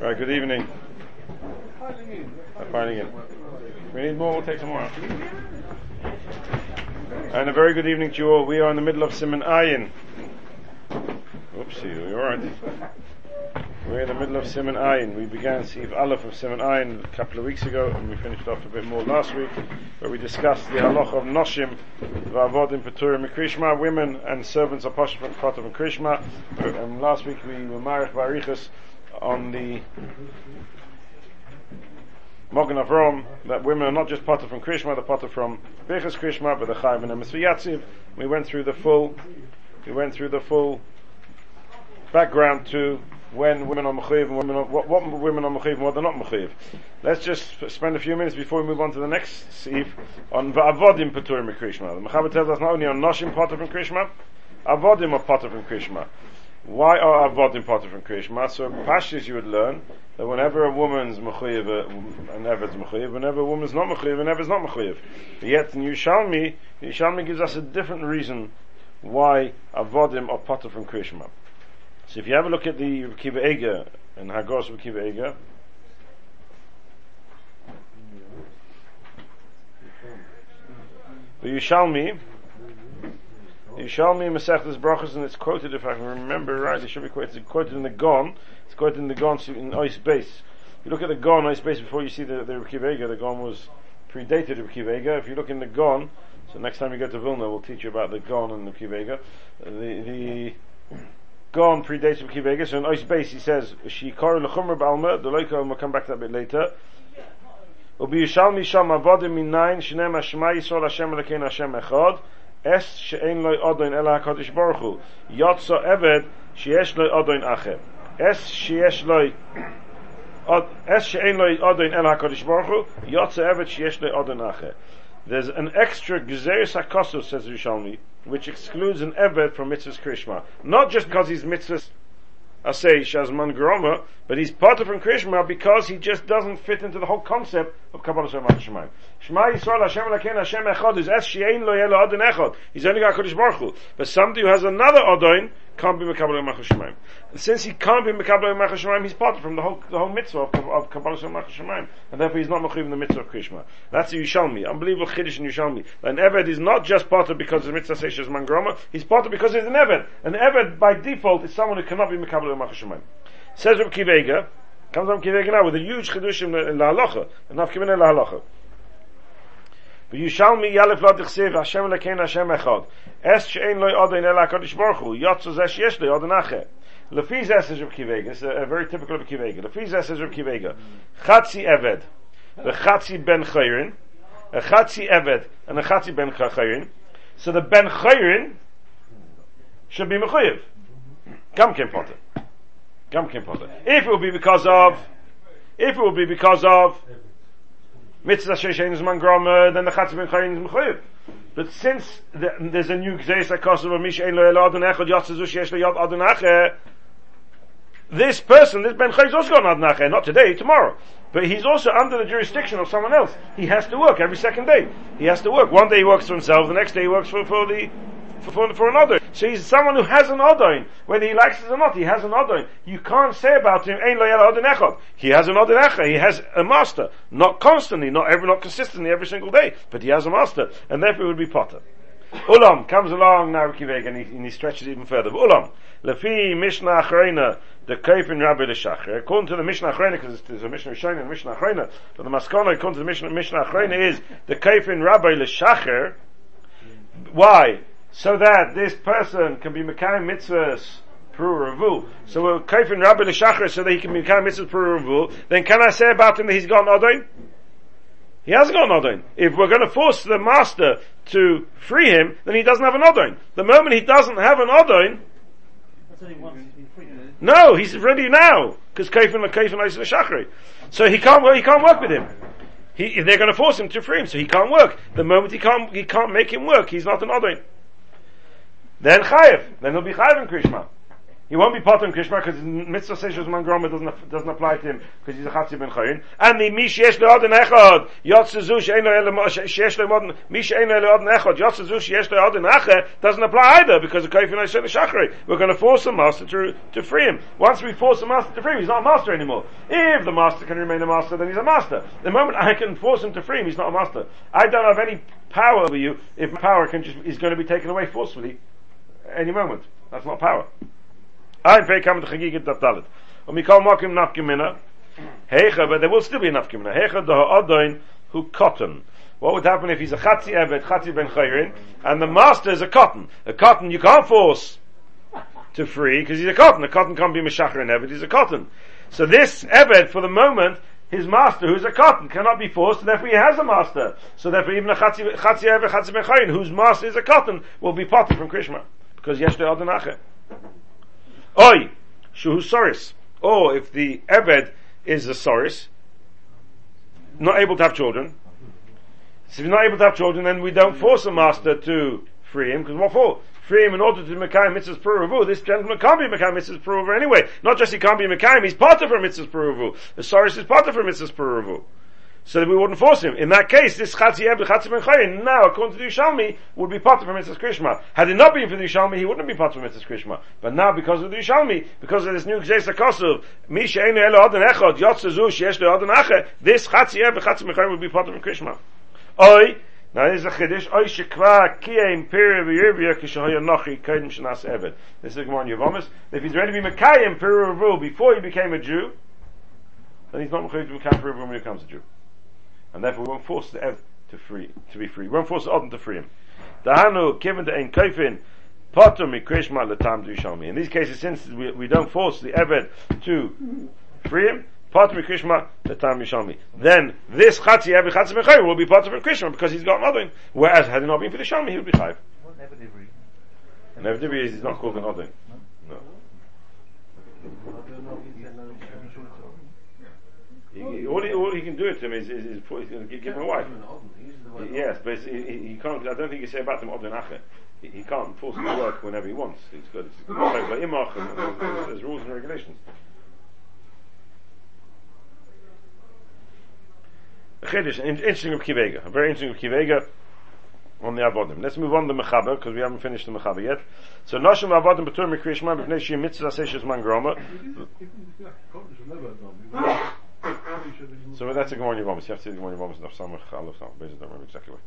Right, good evening. Filing in. We need more, we'll take some more. And a very good evening to you all. We are in the middle of Simen Ayin. Oopsie, you alright? We're in the middle of Simen Ayin. We began Siv Aleph of Simen Ayin a couple of weeks ago, and we finished off a bit more last week, where we discussed the halach of Noshim, Vavodim, Peturim, Krishma, women and servants of and Kotav and Krishma. And last week we were Marich Barichas on the Mogen Avraham, that women are not just potter from Krishma, they're potter from Bechas Krishma, but the Chaim and Emes We went through the full, we went through the full background to when women are mechayiv and women are, what, what women are mechayiv and what they're not mechayiv. Let's just spend a few minutes before we move on to the next sieve on va'avodim peturim krishma. The Mechaber tells us not only on noshim potter from krishma, avodim are potter from krishma. Why are avodim potter from krishma? So pashas you would learn that whenever a woman's mechayiv, uh, an eved's mechayiv, whenever a woman's not mechayiv, an eved's not mechayiv. Yet in Yushalmi, Yushalmi gives us a different reason why avodim are potter from krishma. So if you have a look at the Kiva Ega and Hagos of Kiva Ega, the Yushalmi, the Yushalmi Masechtas Brachas, and it's quoted, if I can remember right, it should be quoted, it's quoted in the Gon, it's quoted in the Gon in Ice Base. You look at the Gon, Ice Base, before you see the, the Kiva Ega, the Gon was predated the Kiva Ega. If you look in the Gon, so next time you go to Vilna, we'll teach you about the Gon and the Kiva Ega. The, the, Gone predates Rabbi Kiva So in Ois base he says, Shikar l'chumr b'alma, the loika, we'll come back to that a bit later. ובישלמי שם עבודים מניין שנם השמע ישראל השם אלוקינו השם אחד Es she'en loy odoin el HaKadosh Baruch Hu. Yotso eved she'esh loy odoin acher. Es she'esh loy Es she'en loy odoin el HaKadosh Baruch Hu. Yotso eved she'esh loy odoin acher. There's an extra Gzeris HaKosov, says Rishalmi, which excludes an Eved from Mitzvah's Krishma. Not just because he's Mitzvah's Aseish as Mangroma, but he's part of from Krishma because he just doesn't fit into the whole concept of Kabbalah Shemaim. Shema Yisrael Hashem Laken Hashem Echad is Es Shein Lo Yelo Adon Echad. He's only got Kodesh Baruch Hu. But somebody who has another Adon can't be Mekabbalah Shema Shemayim. And since he can't be Mekabbalah Shema Shemayim, he's part from the whole, the whole mitzvah of, of Kabbalah Shema Shemayim. And therefore he's not Mechiv in the mitzvah of Krishma. That's the Yushalmi. Unbelievable Chiddush in Yushalmi. An Eved is not just part of because the mitzvah says Shazman Garoma, he's part of because he's an Eved. An Eved by default is someone who cannot be Mekabbalah Shema Shemayim. Says Reb Kivega, comes from Kivega now with a huge chidush in the halacha, and given in the halacha. V'yushalmi yalef lo dichsiv Hashem lekein Hashem echad. Es she'en loy odin el HaKadosh Baruch Hu. Yotzu zesh yesh loy odin ache. Lefi zes is Reb Kivega. It's a, very typical Reb Kivega. Lefi zes is Reb Kivega. Chatzi eved. V'chatzi ben chayrin. A chatzi eved. And a chatzi ben chayrin. So the ben chayrin should be mechuyev. Gam kem potter. Gam kem potter. If it Will be because of... If it Will be because of mitzvah sheishen is mangrama, then the chatz ben chayin is mechuyev. But since the, there's a new gzeis akosav of mish ein lo el adon echad yatzazu sheyesh lo yad adon acher, this person, this ben chayin is also got an adon acher, not today, tomorrow. But he's also under the jurisdiction of someone else. He has to work every second day. He has to work. One day he works for himself, the next day he works for, for the for, for, for another. So he's someone who has an Odoin. Whether he likes it or not, he has an Odoin. You can't say about him. He has an Odin echad. He has a master. Not constantly, not every, not consistently every single day, but he has a master. And therefore he would be Potter. Ulam comes along now, Kiveg, and he, and he stretches even further. Ulam, lefi Mishnah Achrena, the Kaifin Rabbi Leshachar. According to the Mishnah Achrena, because there's a Mishnah Rishon and Mishnah Achrena, but the Maskana, according to the Mishnah, Mishnah Achrena, is the Kaifin Rabbi Leshachar. Why? So that this person can be Mekayim mitzvahs per Ravu. So we're kaifin Rabbi L'Shachar so that he can be Mekayim mitzvahs per Ravu. Then can I say about him that he's got Nodin? He hasn't got Nodin. If we're going to force the master to free him, then he doesn't have an Nodin. The moment he doesn't have an Nodin, no, he's ready now because kaifin kaifin L'Shachar. So he can't he can't work with him. He, they're going to force him to free him, so he can't work. The moment he can't, he can't make him work, he's not an Nodin. Then chayiv. Then he'll be chayiv in Krishma. He won't be potter in Krishma because mitzvah seishos mangroma doesn't doesn't apply to him because he's a chatzi ben chayin. And the mi sheyesh le'odin echad yotzezu she'en lo sheyesh le'odin mi she'en le'odin echad yotzezu acher doesn't apply either because the kaifin ayshel shachri. We're going to force the master to to free him. Once we force the master to free him, he's not a master anymore. If the master can remain a master, then he's a master. The moment I can force him to free him, he's not a master. I don't have any power over you if power can just is going to be taken away forcefully any moment. That's not power. Ein Pei kam mit Chagigit Dalet. Und mi kol mokim nafkimina. Hecha, but there will still be a nafkimina. Hecha da ha'adoin hu cotton. What would happen if he's a chatzi evet, chatzi ben chayrin, and the master is a cotton? A cotton you can't force to free, because he's a cotton. A cotton can't be meshachar and evet, he's a cotton. So this evet, for the moment, his master, who's a cotton, cannot be forced, and therefore he has a master. So therefore even a chatzi, evet, chatzi ben chayrin, whose master is a cotton, will be potted from Krishma. Because yesh le Oi, shuhu soris. Oh, if the Eved is a soris, not able to have children. So if he's not able to have children, then we don't force a master to free him, because what for? Free him in order to Mekayim Mitzvah's Peruvu. This gentleman can't be Mekayim Mitzvah's Peruvu anyway. Not just he can't be Mekayim, he's part of her Mitzvah's Peruvu. The Soris is part of her Mitzvah's Peruvu so that we wouldn't force him. In that case, this Chatzi Eb, Chatzi Ben Chayin, now, according to the Yishalmi, would be part of Mitzvah Krishma. Had it not been for the Yishalmi, he wouldn't be part of Mitzvah Krishma. But now, because of the Yishalmi, because of this new Gzeis HaKosov, Mi She'enu Elo Adon Echad, Yotze Zu, She'esh Le Adon Ache, this Chatzi Eb, Chatzi Ben Chayin would be part of Krishma. Oi, now this is a chiddush. Oy shekva kiyem peri v'yirvia kishahoya nochi kaidim shenas eved. This is a Gemara Yavamis. If he's ready to be Mekayim peri before he became a Jew, then he's not Mekayim to become peri when he becomes a Jew and therefore we won't force the Ev to free to be free. We won't force the Odin to free him. Dahanu given the Ein Kaifin Potter Mikrishma Latam Dushalmi. In these cases, since we, we don't force the Eved to free him, Potter Mikrishma Latam Dushalmi. Then this Chatzi Eved Chatzi Mechayim will be Potter Mikrishma because he's got Odin. Whereas had it not been for the Shalmi, he would be Chayv. Never did is not called an Odin. No. He, all, he, all he can do it to him is, is, is, put, is give him a wife. Yes, but he, he, can't. I don't think you say about him Odin Acher. He, can't force him to work whenever he wants. He's got it's like imach and there's, there's rules and regulations. Chiddush, interesting of Kivega, very interesting of Kivega on the Avodim. Let's move on to Mechaber, because we haven't finished the Mechaber yet. So Noshim Avodim Betur Mekrishma B'nei Shim Mitzvah Seishes Man Groma. So that's a Gemara Yavamis. You have to see the Gemara Yavamis. Naf Samach Aleph Samach Beis. I don't remember exactly where.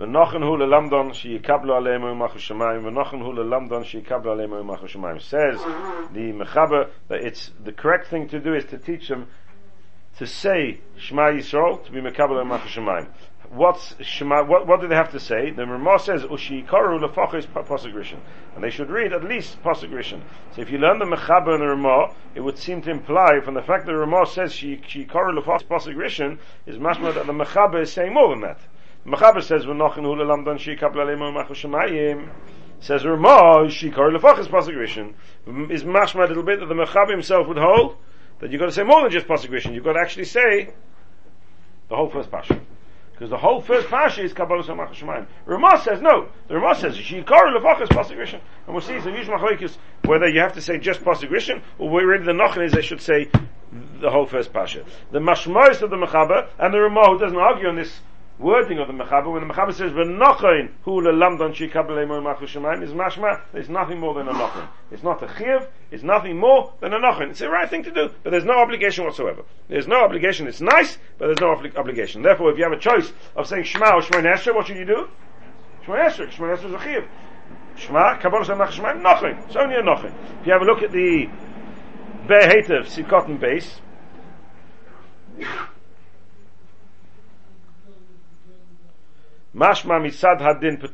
ונוחן הוא ללמדון שיקבלו עליהם ממח השמיים ונוחן הוא ללמדon שיקבלו עליהם ממח השמיים says the mechaber that it's the correct thing to do is to teach them to say Shema Yisrael to be mekabel ממח השמיים what's Shema, what, what do they have to say? The Ramah says, Ushikaru lefachis pasagrishan. And they should read at least pasagrishan. So if you learn the Mechaber and the Ramah, it would seem to imply from the fact that the Ramah says Shikaru lefachis pasagrishan, is mashma that the Mechaber is saying more than that. The Mechaber says, V'nochin hu lelamdan shikab lalemo machoshamayim. Says Ramah, Shikaru lefachis pasagrishan. Is mashma a little bit that the Mechaber himself would hold, that you've got to say more than just pasagrishan. You've got to actually say the whole first passion. Because the whole first pasha is Kabbalah Samach Shemayim. Ramah says no. The Ramah says Shikar Lefachas Pasuk Rishon. And we'll see some huge machlokes whether you have to say just Pasuk Rishon or where in the Nachan is they should say the whole first pasha. The Mashmois of the Mechaber and the Ramah who doesn't argue on this wording of the Mechaber, when the Mechaber says, V'nochain hu lelamdan shikabel emo shemayim, is mashma, there's nothing more than a nochain. It's not a chiv, it's nothing more than a nochain. It's the right thing to do, but there's no obligation whatsoever. There's no obligation, it's nice, but there's no obli- obligation. Therefore, if you have a choice of saying Shema or Shema Nesher, what should you do? Shema Nesher, Shema Nesher is a chiv. Shema, Kabbalah Samach Shemayim, nothing. It's only a nothing. If you have a look at the Be'er Sikot base, Mashma misad hadin the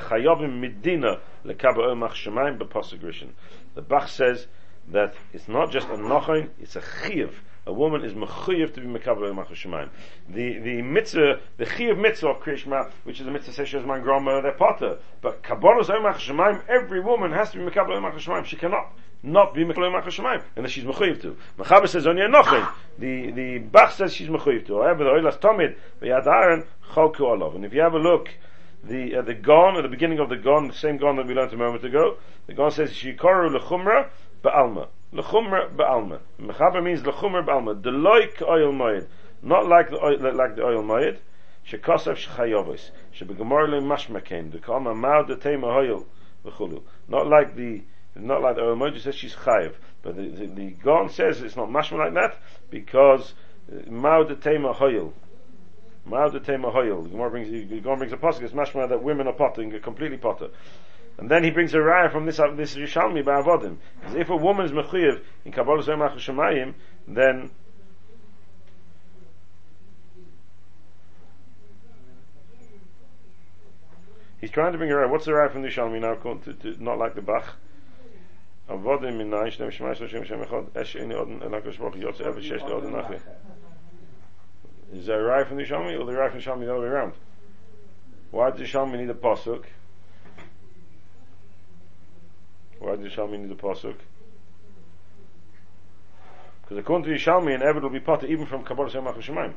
chayovim midina omach shemayim b'posik rishon. The Bach says that it's not just a nochain, it's a chiv. A woman is mechuyev to be mekabel omach shemayim. The the mitzvah, the chiv mitzvah of Krishma, which is the mitzvah says my grandma, their potter. But kabbalas omach shemayim, every woman has to be mekabel omach shemayim. She cannot not be Mekhalei Machar Shemayim, and that she's Mechuyev to. Mechaber says only a Nochin. The, the Bach says she's Mechuyev to. However, the Oilas Tomid, the Yad Aaron, Cholku Olav. And if you have a look, the uh, the gon at the beginning of the gon, the same gon that we learned a moment ago. The gon says shikoru lechumra ba'alma. Lechumra ba'alma. Mechaber means lechumra ba'alma. Deloik oil moed. Not like the oil, like the oil moed. Shekosav shchayovos. Shebegemor le mashmaken. The kama mao de tema hoyel. V'chulu. Not like the not like the moed. says she's chayiv. But the, the, the gon says it's not mashma like that because uh, mao de tema hoyel. Mao de tema. The Gemara brings, the Gemara brings a pasuk. It's mashma that women are potting, completely potter. And then he brings a raya from this this Yishalmi by Avodim. Because if a woman is mechuyev in Kabbalah Zemach Shemayim, then he's trying to bring a raya. What's the raya from the Yishalmi now? To, to, not like the Bach. Eini Odin Elakash Baruch Yotze Ever Shesh Odin Nachli. Is a raya from the Yishalmi or the raya from the Yishalmi the other way around? Why does the Yishalmi need a pasuk? Why does Yishalmi need a pasuk? Because according to Yishalmi, an Eved will be potter even from Kabbalah Shemach Shemaim.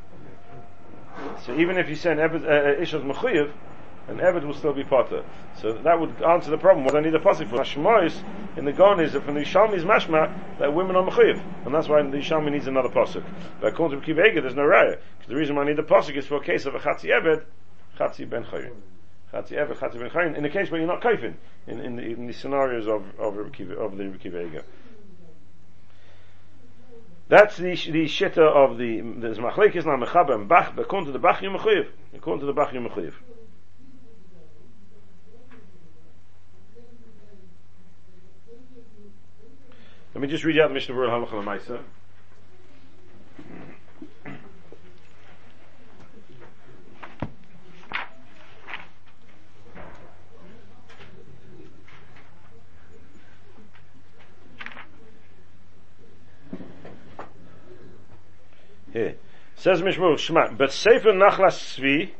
So even if you say an Eved, uh, Ishaz Mechuyev, an Eved will still be potter. So that would answer the problem. What I need a pasuk for Hashmois in the Gon is that from the Yishalmi's mashma that women are Mechuyev, and that's why the Yishalmi needs another pasuk. But according to Kivega, there's no raya. Because the reason why I need the pasuk is for a case of a Chatzi Eved, Chatzi Ben Chayim. Chatzi Ever, Chatzi Ben Chayin, in the case where you're not kaifin, in, in, the, in the scenarios of, of, of the Rikivega. That's the the of the there's machlekes na mechaber and bach according to the bach you mechuyev according to the bach you mechuyev. Let me just read out Mishnah Berurah Halacha Lamaisa. Here. Says Mishmur, Shema, but Sefer Nachlas Svi,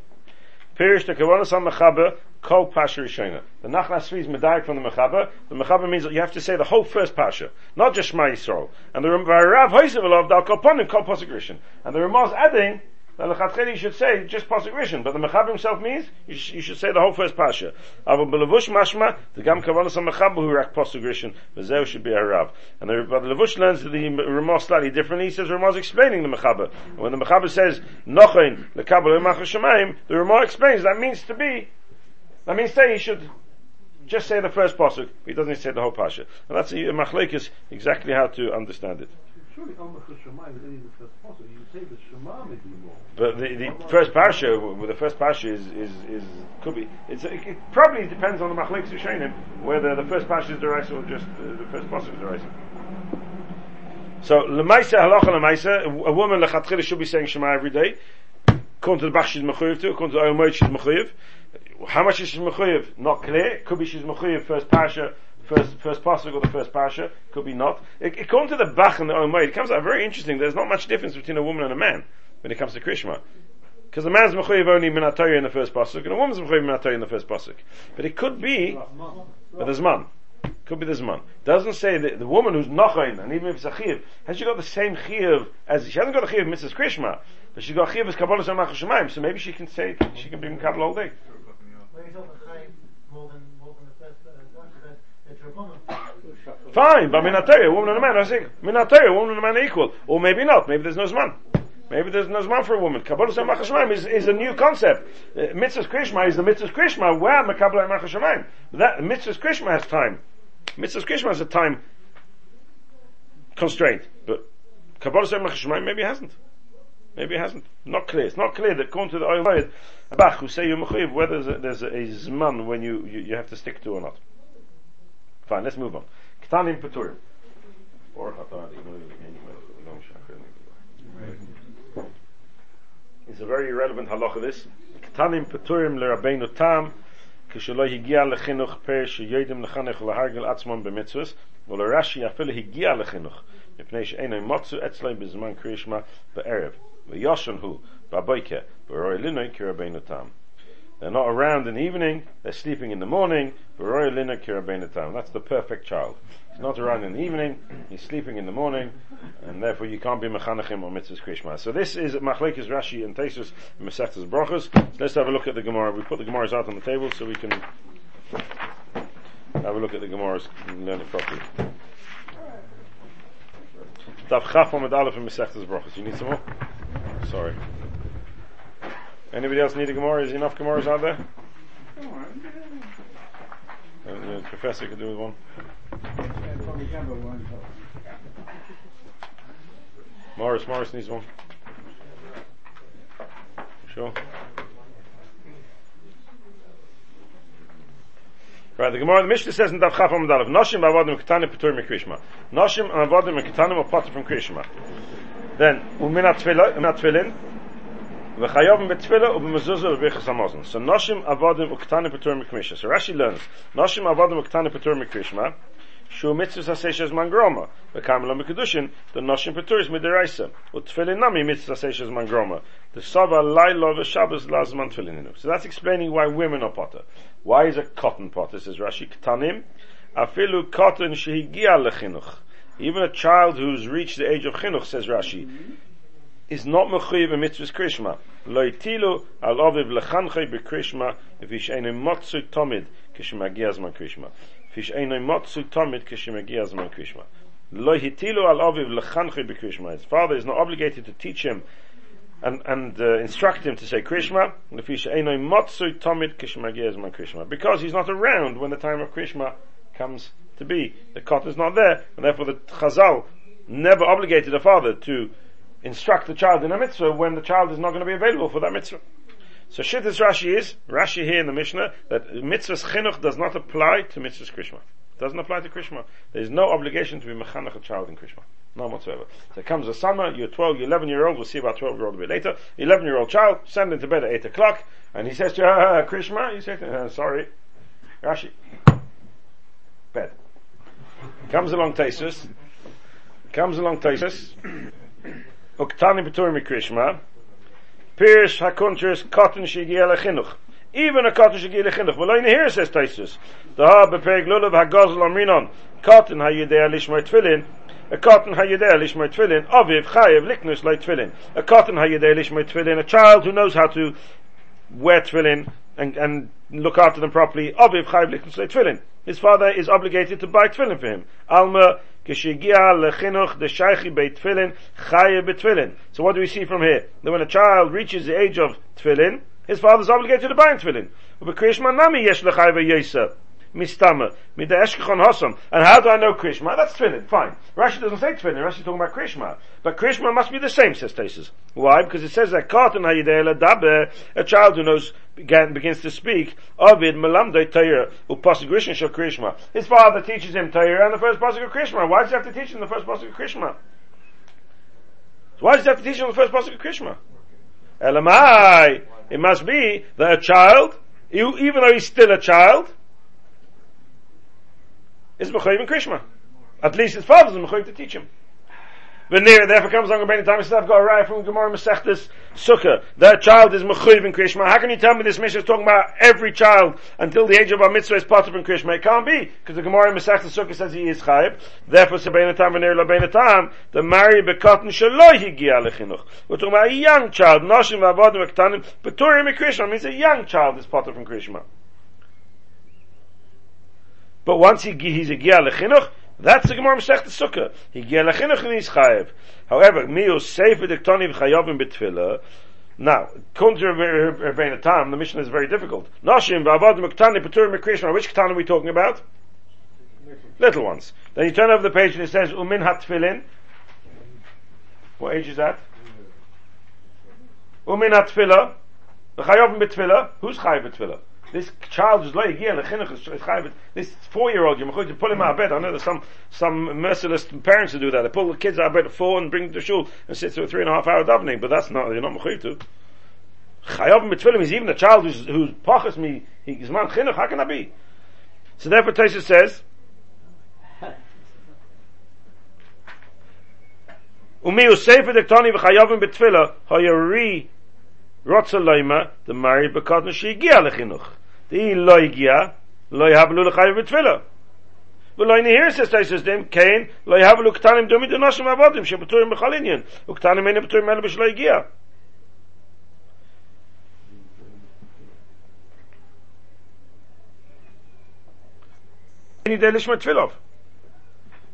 Pirish the Kavanas al Mechaber, Kol Pasha Rishona. The Nachlas Svi is medayik from the Mechaber. The Mechaber means that you have to say the whole first Pasha, not just Shema Yisrael. And the Rav Hoisevelov, Dal Kol Ponim, Kol Rishon. And the Ramaz adding, the lechatcheli should say just pasuk rishon, but the mechaber himself means you, sh- you should say the whole first pasha. Aval belevush mashma the gam kavanas mechaber who rak pasuk rishon v'zeu should be a rav. And the, but the levush learns the Ramah slightly differently. He says Ramah is explaining the mechaber. And when the mechaber says nochain lekabel imach shemayim, the Ramah explains that means to be. That means say he should just say the first pasuk. He doesn't say the whole pasha. And that's a uh, machlekes exactly how to understand it. Surely Shema is the first pasuk. You say the Shema may be more. But the, the first parsha, well, the first parsha is, is, is could be. It's, it, it probably depends on the machlek Rishonim whether the first parsha is derisa or just uh, the first pasuk is derisa. So lemaisa halacha lemaisa, a woman lechatchila should be saying Shema every day. According to the Bach she's mechuyev to, according to the Omoid she's mechuyev. How much is she mechuyev? Not clear. Could be she's mechuyev first parsha first first pasuk or the first parsha, could be not. It, according to the Bach and the Omoid, it comes out very interesting. There's not much difference between a woman and a man when it comes to Krishma. Because a man's mechuyev only minatari in the first pasuk, and a woman's mechuyev minatari in the first pasuk. But it could be, but there's man. Could be this man. Doesn't say that the woman who's nachayin, and even if it's a chiv, has she got the same chiv as she hasn't got a chiv Mrs. Krishma, but she's got a chiv as Kabbalah Shemaim, so maybe she can say she can be in Kabbalah all day. Fine, but minatari, a woman and a man are minatari, a woman and a man are equal, or maybe not. Maybe there's no zman. Maybe there's no zman for a woman. Kabbalah Shemaim is, is a new concept. Uh, mitzvah Krishma is the mitzvah Krishma where Makabbalah Machashamayim. That mitzvah Krishma has time. Mitzvah Krishma has a time constraint, but Kabbalah Machashamayim maybe hasn't. Maybe it hasn't. Not clear. It's not clear that according to the Oil Bach who say you're whether there's a, there's a zman when you, you, you have to stick to or not. Fine, let's move on. Ktanim Peturim. It's a very relevant halacha this. Ktanim Peturim LeRabbeinu Tam כשלא הגיע לחינוך פר שיודעים לחנך ולהרגל עצמם במצווס ולרש"י אפילו הגיע לחינוך מפני שאינו מוצו אצלם בזמן קרישמה בערב ויושן הוא בבויקה ורואי לינוי כרבנו תם They're not around in the evening, they're sleeping in the morning. That's the perfect child. He's not around in the evening, he's sleeping in the morning, and therefore you can't be mechanachim or mitzvahs krishma. So this is Machlekes Rashi and Tesis and Brachos. So let's have a look at the Gemara. We put the Gemaras out on the table so we can have a look at the Gemaras and learn it properly. Daf Chaf Amid Aleph and Brachos. You need some more? Sorry. Anybody else need a Gemara? Is enough Gemaras out there? Uh, the professor could do with one. Morris, Morris needs one. Sure. Right, the Gemara, the Mishnah says in Daf Chaf Amud Aleph, Noshim avodim ketanim petur mikrishma. Noshim and avodim ketanim are potter from Krishma. Then, uminat tefillin, V'chayovim betfila u'b'mezuzah u'b'richas hamazon. So noshim avadim u'ktana petur mikmishma. So Rashi learns, noshim avadim u'ktana petur mikmishma, shu mitzvah saseshes mangroma, v'kamela mikudushin, the noshim peturis midiraisa, u'tfilin nami mitzvah saseshes mangroma. The sava lailo v'shabbos lazman tfilininu. So that's explaining why women are potter. Why is a cotton potter, says Rashi, ktanim, afilu cotton shehigia lechinuch. Even a child who's reached the age of chinuch, says Rashi, is not mechuyev in mitzvahs krishma. Lo itilu al aviv lechanchay bekrishma if ish ene motzu tomid kishmagia zman krishma. If ish ene motzu tomid kishmagia zman krishma. Lo hitilu al aviv lechanchay bekrishma. His father is not obligated to teach him and, and uh, instruct him to say Krishma, because he's not around when the time of Krishma comes to be. The kot is not there, and therefore the Chazal never obligated a father to instruct the child in a mitzvah when the child is not going to be available for that mitzvah. So Shittas Rashi is, Rashi here in the Mishnah, that mitzvahs chinuch does not apply to mitzvahs Krishma. It doesn't apply to Krishma. There is no obligation to be mechanech a child in Krishma. None whatsoever. So comes the summer, you're 12, you're 11 year old, we'll see about 12 year old a bit later, 11 year old child, send him to bed at 8 o'clock, and he says to you, uh, Krishma, you say uh, sorry, Rashi, bed. Comes along Tesis, comes along Tesis, Uktani B'tur Mikrishma, Pirish HaKuntris Cotton Shigia Lechinuch. Even a cotton Shigia Lechinuch. Well, in here says Taisus. The Ha Bepeg Lulav HaGozel Amrinon. Cotton HaYidei Lishmar Tfilin. A cotton hayedeh lishmar tefillin. Aviv chayev liknus like tefillin. A cotton hayedeh lishmar tefillin. A child who knows how to wear tefillin and, and look after them properly. Aviv chayev liknus like tefillin. His father is obligated to buy tefillin for him. Alma Lechinuch. So what do we see from here? That when a child reaches the age of tefillin, his father is obligated to buy him tefillin. Mistama, mida eshkechon hosam. And how do I know Krishma? That's tefillin, fine. Rashi doesn't say tefillin, Rashi talking about Krishma. But Krishma must be the same, says Tesis. Why? Because it says that Katan hayidei dabe, a child who knows, began, begins to speak, Ovid melamdei Torah, upasik rishon shel Krishma. His father teaches him Torah and the first pasuk of Krishma. Why does he have to teach him the first pasuk of Krishma? Why does he have to teach him the first pasuk of Krishma? Elamai, it must be that a child, even though he's still a child, is Mechoyim and Krishma. At least his father is Mechoyim to teach him. Veneer, therefore comes along he says, I've got a right from Gemara Masechtas Sukkah. That child is Mechuyev in Krishma. How can you tell me this mission is talking about every child until the age of our mitzvah is of in Krishma? It can't be, because the Gemara Masechtas Sukkah says he is Chayib. Therefore, Sebein Tam Veneer Labein Tam, the Mari Bekotten Shaloi Higia Lechinuch. We're talking about a young child, Noshim Vavodim Ektanim, Beturim in Krishma means a young child is of in Krishma. But once he, he's a Gia Lechinuch, that's the Gemara Masech the Sukkah. He Gia Lechinuch and he's Chayev. However, Miu Sefer Diktoni V'chayovim B'tfilah, now, according to Tam, the mission is very difficult. Noshim v'avodim Ktani Peturim Krishma. Which Ktani are we talking about? Little ones. Then you turn over the page and it says Umin Hatfilin. What age is that? Umin Hatfilah. The Chayovim B'tfilah. Who's Chayev B'tfilah? This child is like here, this four year old, you're going to pull him out of bed. I know there's some, some merciless parents who do that. They pull the kids out of bed at four and bring them to shul and sit through a three and a half hour davening, but that's not, you're not mechuyev to. Chayav mitfilim is even a child who's, who's pachas me, he's man chinuch, how can that be? So therefore Taisa says, Umi usefer dektani v'chayavim betfila, hayari רוצה לוימה, the married בקוטן שהגיע לחינוך. דהי לא הגיע, לא יהבלו לחייב בתפילה. ולא נהיר ססטייסס דם, כן, לא יהבלו קטנים דומי דנושם עבודים, שבטורים בכל עניין, וקטנים אין בטורים אלה בשלא הגיע. need Lishma Tfilov.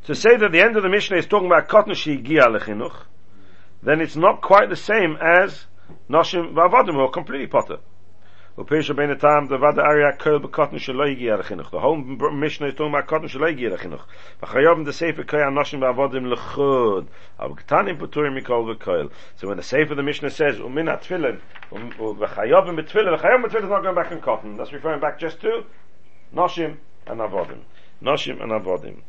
To say that the end of the Mishnah is talking about cotton shegiya lechinuch, then it's not quite the same as Noshim v'avodim who are completely potter. Upish ben tam the vada area kol shelo yigia lechinuch. The whole Mishnah is talking about cotton yigia lechinuch. V'chayov the sefer koya noshim v'avodim lechud. Av puturim mikol v'koil. So when the sefer the Mishnah says umin um, atfilin v'chayov betfilin, v'chayov betfilin is not going back in cotton. That's referring back just to noshim and avodim. Noshim and Avodim.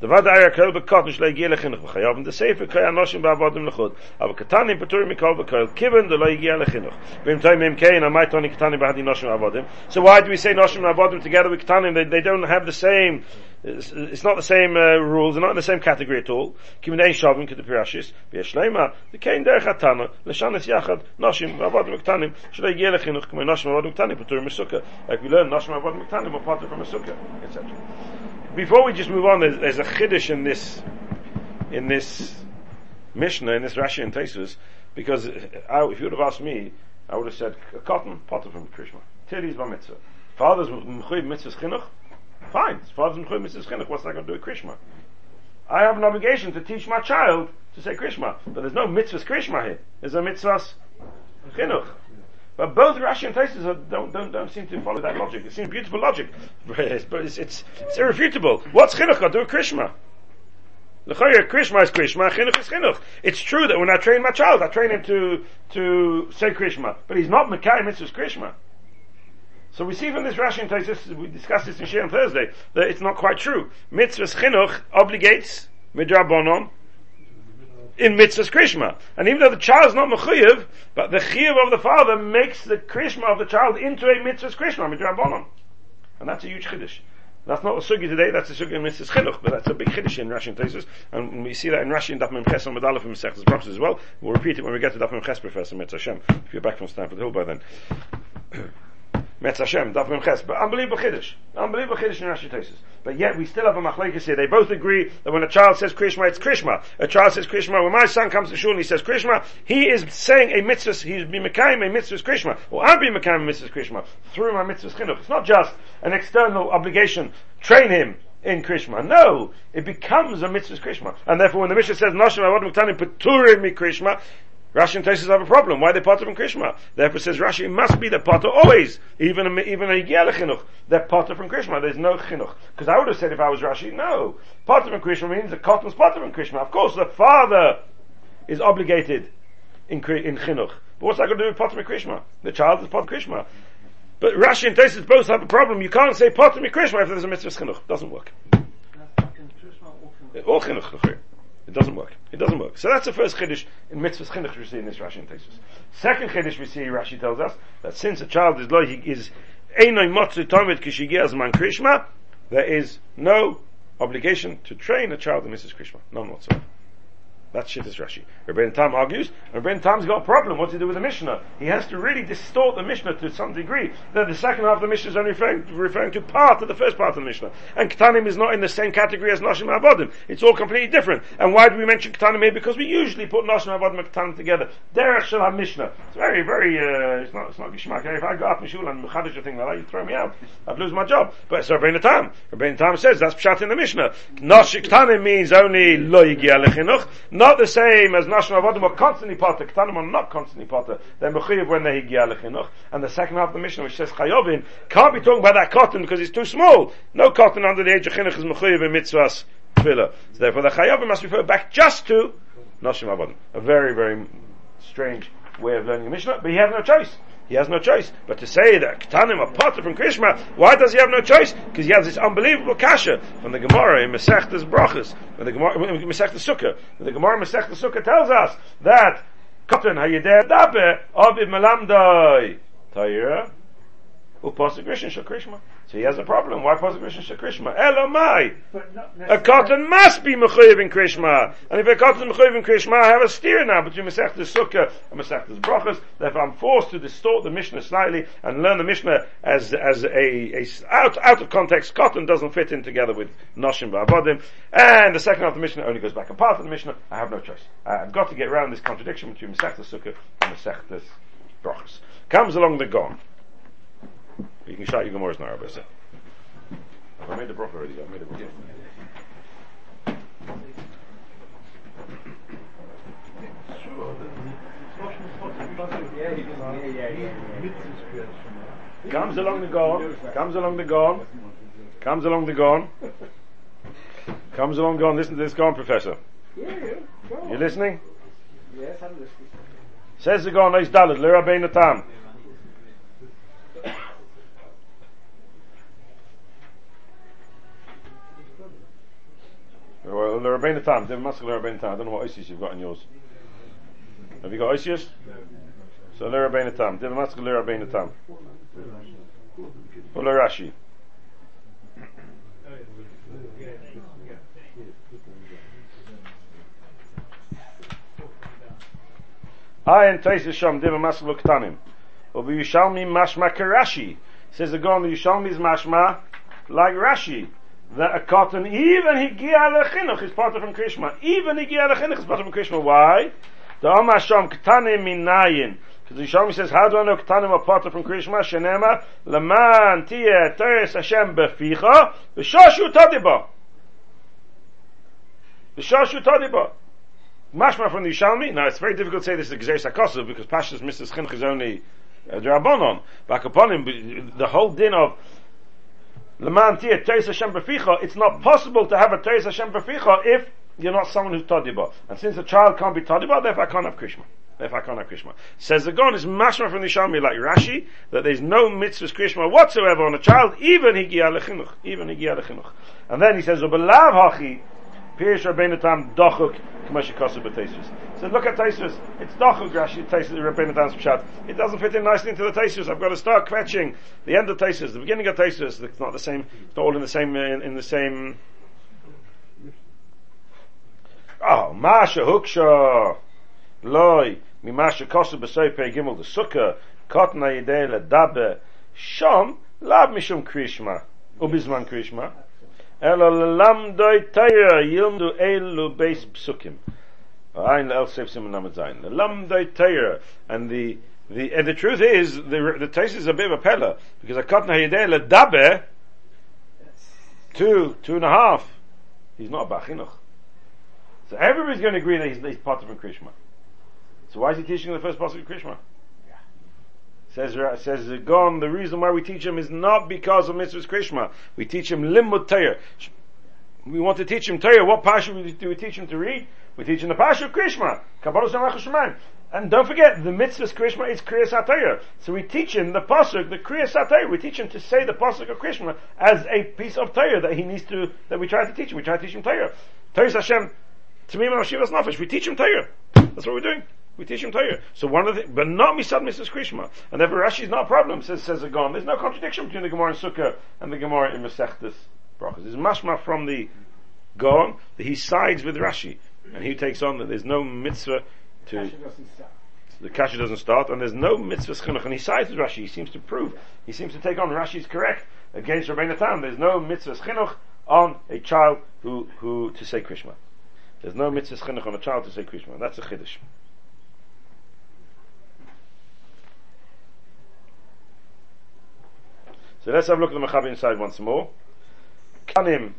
The vad aya kel bekot nis lei gele khinuch bkhayav und the sefer kay anoshim ba avodim lechod aber katanim petur mikol bekol kiven de lei gele khinuch bim time im kain am toni katanim ba hadi noshim avodim so why do we say noshim and avodim together with katanim? They, they don't have the same it's, it's not the same uh, rules they're not in the same category at all. Kiven shavim kit pirashis bi shleima the kain der khatana leshanes yachad noshim avodim katanim shlei gele khinuch kmo noshim avodim katanim petur misukah like we learn noshim avodim katanim apart from misukah etc before we just move on, there's, there's a chiddush in this, in this Mishnah, in this Rashi and Tesus, because uh, I, if you would have asked me, I would have said, cotton, potter from Krishma. Titties by mitzvah. Father's mchuy mitzvah's chinuch, fine. Father's mchuy mitzvah's chinuch, what's that going to do with Krishma? I have an obligation to teach my child to say Krishma, but there's no mitzvah's Krishma here. There's a mitzvah's chinuch. But both Rashi and Taisus don't, don't, don't seem to follow that logic. It seems beautiful logic, but it's, it's, it's irrefutable. What's chinuch got to do with Krishma? L'chayir, Krishma is Krishma, chinuch is chinuch. It's true that when I train my child, I train him to, to say Krishma, but he's not Mekai Mitzvah's Krishma. So we see from this Rashi and Taisus, we discussed this in on Thursday, that it's not quite true. Mitzvah's chinuch obligates, midrabonon, in mitzvah's krishma. And even though the child is not mechuyev, but the chiyuv of the father makes the krishma of the child into a mitzvah's krishma, midrabanon. And that's a huge chiddush. That's not a sugi today, that's a sugi in Mitzvah's Chinuch, but that's a big chiddush in Rashi and Tesis, and we see that in Rashi and Daf Mem Ches and Medalef and Brachos as well. We'll repeat it when we get to Daf Mem Ches, Professor Metz Hashem, if you're back from Stamford Hill by then. Metz Hashem, Daf Mem Ches, but unbelievable chiddush. Unbelievable chiddush in Rashi Tesis. But yet we still have a machlekes here. They both agree that when a child says Krishma, it's Krishma. A child says Krishma. When my son comes to shul and he says Krishma, he is saying a mitzvah. He's be mekayim a mitzvah Krishma, or I'll be mekayim a mitzvah Krishma through my mitzvah chinuch. It's not just an external obligation. Train him in Krishma. No, it becomes a mitzvah Krishma. And therefore when the Mishnah says, Noshim avodim ktanim peturim mi Krishma, Rashi and Tosis have a problem. Why are they part from Krishma? Therefore it says Rashi, must be the potter always, even a, even a Yigel chinuch. They're potter from Krishma. There's no chinuch. Because I would have said if I was Rashi, no. Potter from Krishma means the cotton's potter from Krishma. Of course, the father is obligated in, in chinuch. But what's that going to do with potter from Krishma? The child is potter from Krishma. But Rashi and Tosis both have a problem. You can't say potter from Krishma if there's a mitzvah chinuch. Doesn't work. All chinuch. It doesn't work. It doesn't work. So that's the first chiddush in mitzvahs chinuch we see in this Rashi and Tesis. Second chiddush we see, Rashi tells us, that since a child is he is einoi motzu tomid kishigiaz man krishma, there is no obligation to train a child in Mrs. Krishma. None whatsoever. That's Shittas Rashi. Rabbein Tam argues, Rabbein Tam's got a problem. What to do with the Mishnah? He has to really distort the Mishnah to some degree. That the second half of the Mishnah is only referring, referring to part of the first part of the Mishnah. And Ketanim is not in the same category as Noshim Abodim. It's all completely different. And why do we mention Ketanim here? Because we usually put Noshim Abodim and Ketanim together. Derech Shel Mishnah. It's very, very, uh, it's not, it's not Gishmak. If I go up Mishul and Mechadish a thing like that, you throw me out. I'd lose my job. But it's Rabbein Tam. Rabbein Tam says that's Pshat in the Mishnah. Noshim Ketanim means only Lo Yigia Lechinuch. Not the same as Nashon Avodim are constantly potter, Ketanim are not constantly potter. They're Mechuyev when they Higia Lechinuch. And the second half of the Mishnah, which says Chayovin, can't be talking about that cotton because it's too small. No cotton under the age of Chinuch is Mechuyev in Mitzvahs Tefillah. So therefore the Chayovin must refer back just to Nashon Avodim. A very, very strange way of learning the Mishnah, but he has no choice. He has no choice. But to say that Ketanim are potter from Krishma, why does he have no choice? Because he has this unbelievable kasha from the Gemara in Masechtas Brachas, from the Gemara, Masechtas Sukkah. The Gemara Masechtas Sukkah tells us that Katan Hayedeh Dabe Aviv Melamdai Taira Upasik Rishon Shal Krishma. So he has a problem. Why Pasuk Rishon Krishma? Elamai. A cotton must be mechuyev in Krishma. And if a cotton is in Krishma, I have a steer now between Masech the Sukkah and Masech the Brachas. Therefore I'm forced to distort the Mishnah slightly and learn the Mishnah as, as a, a out, out of context. Cotton doesn't fit in together with Noshim Ba'avodim. And the second half of the Mishnah only goes back a part of the Mishnah. I have no choice. I've got to get around this contradiction between Masech the Sukkah and Masech the Brachas. Comes along the Gon. You can shout your Gemara's now, Rabbi. I made the bracha already. I made the bracha. Sure, the Rosh Hashanah, Yeah, he doesn't- yeah, yeah, yeah, yeah. Mitzvahs create Shema. Comes along the Gon. Comes along the Gon. Comes along the Gon. Comes along Gon. Listen to this Gon, Professor. Yeah, yeah. Go You listening? Yes, I'm listening. Says the Gon, Eis Dalet, Lera Bein Tam. Well, Lera Bein Tam. Div Maskell Lera Bein Tam. I don't know what Isis you've got in yours. Have you got Isis? So Lera Bein Tam. Div Maskell Lera Bein Tam. Of Rashi. Ayin Taisis Sham Diva Maslu Ktanim. Ubi Yishalmi Mashma Karashi. Says the Gon, the Yishalmi is Mashma like Rashi. That a cotton, even Higia Lechinuch is part from Krishma. Even Higia Lechinuch is part from Krishma. Why? The Omar Sham Ktanim Minayin. Because the Yishalmi says, how do I know Ktanim are part from Krishma? Shenema, Leman Tia Teres Hashem Beficha, V'shoshu Tadiba. V'shoshu Tadiba. Mashma from the Yishalmi. Now it's very difficult to say this is Gzeir Sakosu because Pashas Mrs. Chinuch is only uh, Drabonon. Back upon him, the whole din of Leman Tia Teres Hashem Beficha, it's not possible to have a Teres Hashem Beficha if you're not someone who's Tadiba. And since a child can't be Tadiba, therefore I can't have Krishma. Therefore I can't have Krishma. Says the Gon is Mashma from the Yishalmi like Rashi, that there's no mitzvahs Krishma whatsoever on a child, even Higia Lechinuch. Even Higia Lechinuch. And then he says, Ubelav Hachi, Pirish Rabbeinu Tam Dochuk K'moshe Kosu B'Teisus. So look at Teisus. It's Dochuk Rashi Teisus Rabbeinu Tam's Pshat. It doesn't fit in nicely into the Teisus. I've got to start quetching the end of Teisus, the beginning of Teisus. It's not the same. It's all in the same in, in the same. Oh, Masha Huksha Loi Mimasha Kosu B'Soi Pei Gimel the Sukkah Kotna Yidei Ledabe Shom Lav Mishum Krishma Ubizman Krishma אלא ללמדוי תייר ילמדו אלו בייס פסוקים. Ein le'el seif siman lamed zayin. Lamdai teira. And the, the, and the truth is, the, the taste is a bit of a pella, because a kotna hayideh ledabe, two, two and a half, he's not a bachinuch. So everybody's going to agree that he's, he's part of a Krishma. So why is he teaching the first part of Krishma? Says uh, says Gon, the reason why we teach him is not because of Mitzvah's Krishma. We teach him limud Torah. We want to teach him Torah. What pasha do we teach him to read? We teach him the pasha of Krishma. And don't forget, the Mitzvah's Krishma is Kriyas HaTorah. So we teach him the pasuk, the Kriyas HaTorah. We teach him to say the pasuk of Krishma as a piece of Torah that he needs to, that we try to teach him. We try to teach him Torah. Torah Hashem, Tamim Shivas Nafesh. We teach him Torah. That's what we're doing. We teach him Torah. So one of the, but not Misad Mrs. Krishma. And therefore Rashi is not a problem, says, says Agon. There's no contradiction between the Gemara in Sukkah and the Gemara in Masechtas Brachas. There's mashma from the Gon that he sides with Rashi. And he takes on that there's no mitzvah to, Kasha doesn't stop. the kasha doesn't start, and there's no mitzvah chinuch, and he sides with Rashi. He seems to prove, he seems to take on Rashi's correct against Rabbeinu Tam. There's no mitzvah chinuch on a child who, who, to say Krishma. There's no mitzvah chinuch on a child to say Krishma. That's a chiddush. So let's have a look at the Mechaber inside once more. Kanim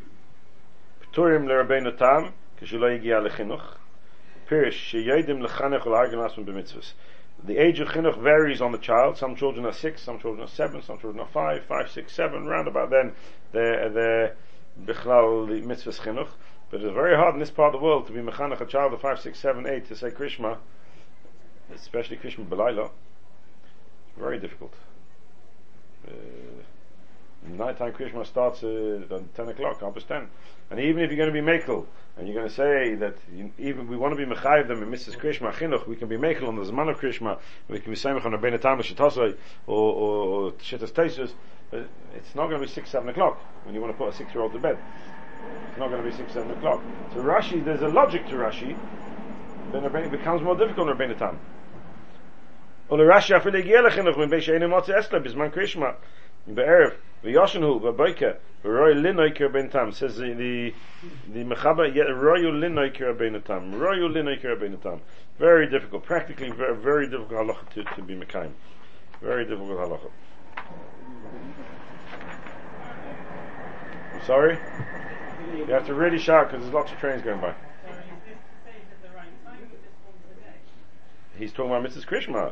Pturim leRabbeinu Tam כשלא הגיע לחינוך. פירש שיודעים לחנך ולהרגל עצמם במצווה. The age of chinuch varies on the child. Some children are six, some children are seven, some children are five, five, six, seven. Round about then, they're they're bichlal the mitzvahs chinuch. But it's very hard in this part of the world to be mechanech a child of five, six, seven, eight to say Krishma, especially Krishma belaylo. Very difficult. Uh, nighttime Krishma starts uh, at 10 o'clock, half past 10. And even if you're going to be Mekel, and you're going to say that you, even we want to be Mechayiv them in Mrs. Krishma, Chinuch, we can be Mekel on the Zman of Krishma, we can be Semech on a Benetam Shetosai, or, or, or Shetas Tesis, But it's not going to be six, seven o'clock when you want to put a six-year-old to bed. It's not going to be six, seven o'clock. So Rashi, there's a logic to Rashi. Then it becomes more difficult in Rabbeinu Ule Rashi afil igiel lechinach min beis in motzi esle the krishma. The v'yoshenhu the Roi linoiker ben tam says the the, the mechaba yet Roi linoiker ben tam Roi linoiker ben tam. Very difficult practically very, very difficult halacha to, to be mekaim, very difficult halacha. I'm sorry? You have to really shout because there's lots of trains going by. He's talking about Mrs. Krishma.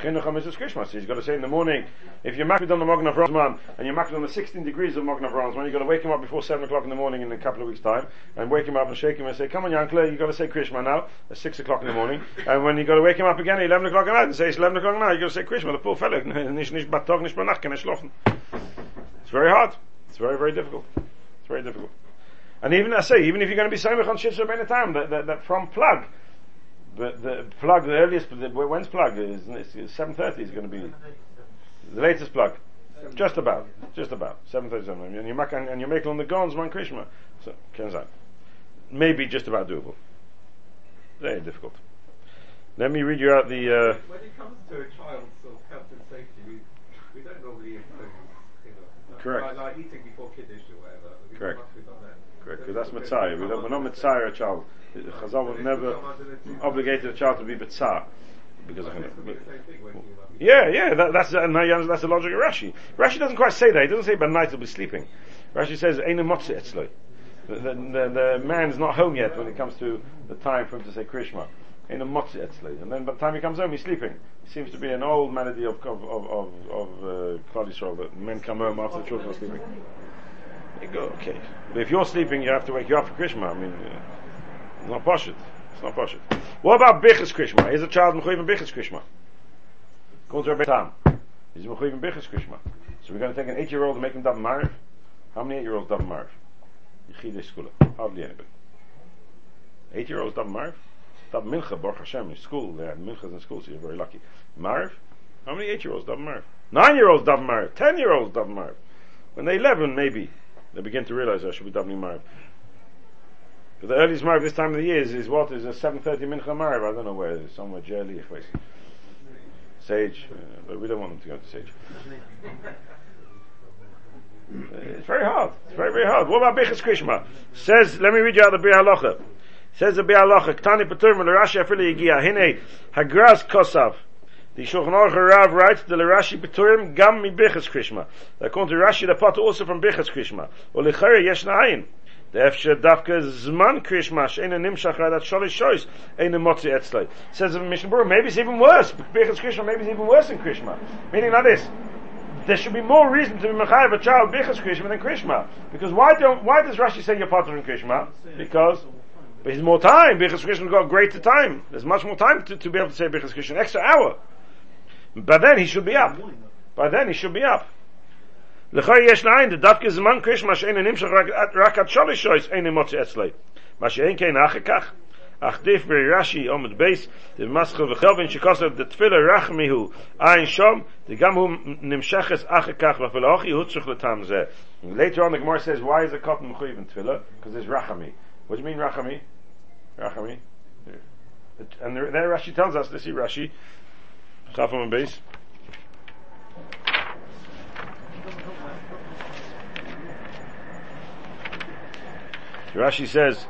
He's got to say in the morning, if you're makbid on the Mogen Avraham and you're makbid on the 16 degrees of Mogen Avraham, you've got to wake him up before 7 o'clock in the morning in a couple of weeks' time, and wake him up and shake him and say, come on Yankle, you've got to say Krishma now, at 6 o'clock in the morning, and when you've got to wake him up again at 11 o'clock at night and say, it's 11 o'clock now, you've got to say Krishma, the poor fellow, nicht, nicht batog, nicht banach, kann. It's very hard. It's very, very difficult. It's very difficult. And even, I say, even if you're going to be Samech on Shitzer Ben time, that, that, that from plug, the, the plug, the earliest, the, when's plug? Is, is 7.30 is going to be the latest plug. Just about, just about. 7.37. And you're, making, and you're making on the guns, man Krishma. So, turns out. Maybe just about doable. Very difficult. Let me read you out the, uh, When it comes to a child's sort of health and safety, we, we don't normally impose, you know, Correct. Like, like eating before kiddish or whatever. We Correct. Because that's Mitzayah. We don't, we're not Mitzayah a child. Chazal will never obligated a child to be Mitzah. Because of him. Yeah, yeah, that, that's and that's the logic of Rashi. Rashi doesn't quite say that. He doesn't say by night he'll be sleeping. Rashi says "Eina etzloi." The, the, the, man's not home yet when it comes to the time for him to say Krishma. Eina motzi and then by the time he comes home, he's sleeping. It seems to be an old melody of of of of, of uh, that men come home after the children are sleeping. You go, okay. But if you're sleeping, you have to wake you up for Krishma. I mean, it's not poshut. It's not poshut. What about Bichas Krishma? Is a child mechuyev in Bichas Krishma? To Rabbi Tam, he's mechuyev in Bichas Krishma. So we're going to take an eight-year-old and make him daven Mariv. How many eight-year-olds daven Mariv? Yechidei Skula. Hardly anybody. Eight-year-olds daven Mariv. Daven Mincha, Baruch Hashem, in school. They had Minchas in school, so you're very lucky. Mariv. How many eight-year-olds daven Mariv? Nine-year-olds daven Mariv. Ten-year-olds daven Mariv. When they're eleven, maybe they begin to realize I should be davening Mariv. But the earliest Mariv this time of the year is, is what? Is a 7.30 Mincha Mariv. I don't know where it is. Somewhere Jerly, if I Sage. Uh, but we don't want them to go to Sage. Uh, It's very hard. It's very, very hard. What about Bichas Krishma? Says, let me read you out the Bir Halacha. Says the Bir Halacha, Ktani Patur, Rashi Afili Yigia, Hine, Hagras Kosav. The Shulchan Aruch Rav writes, the Rashi Paturim Gam Mi Bichas Krishma. According to Rashi, the part also from Bichas Krishma. Or Lichari Yesh Na'ayin. The Efshe Davka Zman Krishma, Sheina Nimshach Radat Sholish Shois, Eine Motzi Etzlai. Says in Mishnah Berurah, maybe it's even worse. Bichas Krishma, maybe it's even worse than Krishma. Meaning like this. There should be more reason to be Mechayev a child Bichas Krishma than Krishma. Because why don't, why does Rashi say you're Patur in Krishma? Because there's more time. Bichas Krishma got greater time. There's much more time to, to be able to say Bichas Krishma. An extra hour. By then he should be up. By then he should be up. לכוי יש לעין, דווקא זמן קרישמה שאין נמשך רק עד שלוש שויס אין מוצא אצלי. מה שאין כן אחר כך, אך דיף ברש"י עומד בייס, דמסחר וחלבן שכוסף דתפילה רחמי הוא עין שום, וגם הוא נמשכת אחר כך, ואפילו אחי הוא צריך לטעם זה. Later on the Gemara says, why is a cotton mechuyev in tefillah? Because there's rachami. What do you mean rachami? Rachami? And there, there Rashi tells us, let's see Rashi, Chafam and base. Rashi says,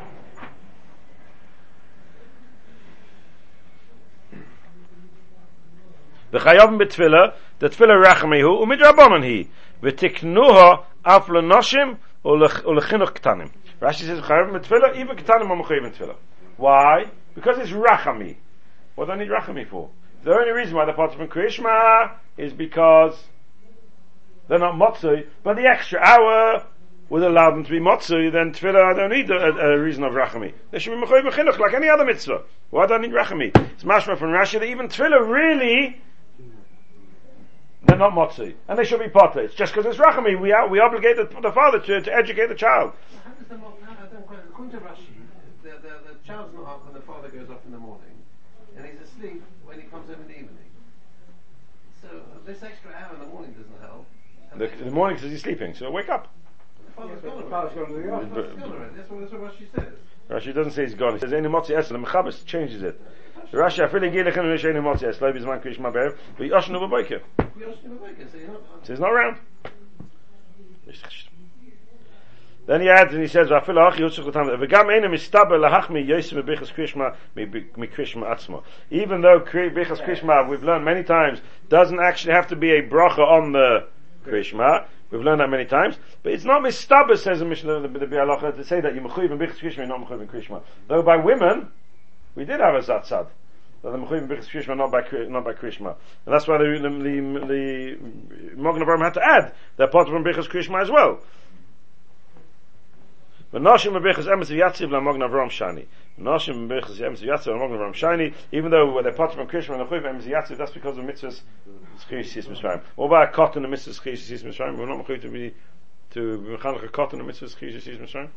וחייבים בתפילה, דתפילה רחמי הוא, ומדרבנן היא, ותקנוה אף לנושים ולחינוך קטנים. Rashi says, חייבים בתפילה, even קטנים are מחויבים בתפילה. Why? Because it's rachami. What do I need rachami for? The only reason why the parts from Krishma is because they're not motzui, but the extra hour would allow them to be motzui, then tefillah I don't need a, a, reason of rachami. They should be mechoy mechinuch like any other mitzvah. Why do I need rachami? It's mashma from Rashi that even tefillah really they're not motzui, and they should be potter. It's just because it's rachami we are, we obligate the, the father to, to educate the child. How does the. According to Rashi, the, the, the child's not up when the father goes off in the morning, and he's asleep when he comes home in the evening. So uh, this extra hour in the morning doesn't help, The, the morning says he's sleeping, so wake up. The father's The gone father's already. gone to the The office. father's gone already. That's what, that's what she says. Rashi doesn't say he's gone. He says any motzi esel. The Mechabes changes it. Rashi afili gilechem v'nish any motzi esel. Lo bizman krish maber. V'yoshnu b'boiker. We asked him awake and say, you know, So he's not around. Then he adds and he says, "V'afil ha'ach yitzchak l'tam." V'gam eina mistaber lahachmi yosem b'bichas krishma mi krishma atzma. Even though bichas krishma, we've learned many times, doesn't actually have to be a bracha on the krishma. We've learned that many times, but it's not mistaber says the Mishnah the, the Bialacha to say that you're mechuyev in bichas krishma, you're not mechuyev in krishma. Though by women, we did have a zatzad. That the mechuyev in bichas krishma, not by not by krishma, and that's why the the the, the Avraham had to add that part from bichas krishma as well. V'noshim b'bichas emes v'yatziv l'mogn Avram shani. V'noshim b'bichas emes v'yatziv l'mogn Avram shani. Even though they're part from Krishma and the Chuv emes v'yatziv, that's because of mitzvahs schiyus yis mitzrayim. What about a cotton and mitzvahs schiyus yis mitzrayim? We're not mechuyev to be to mechanech a cotton and mitzvahs schiyus yis mitzrayim.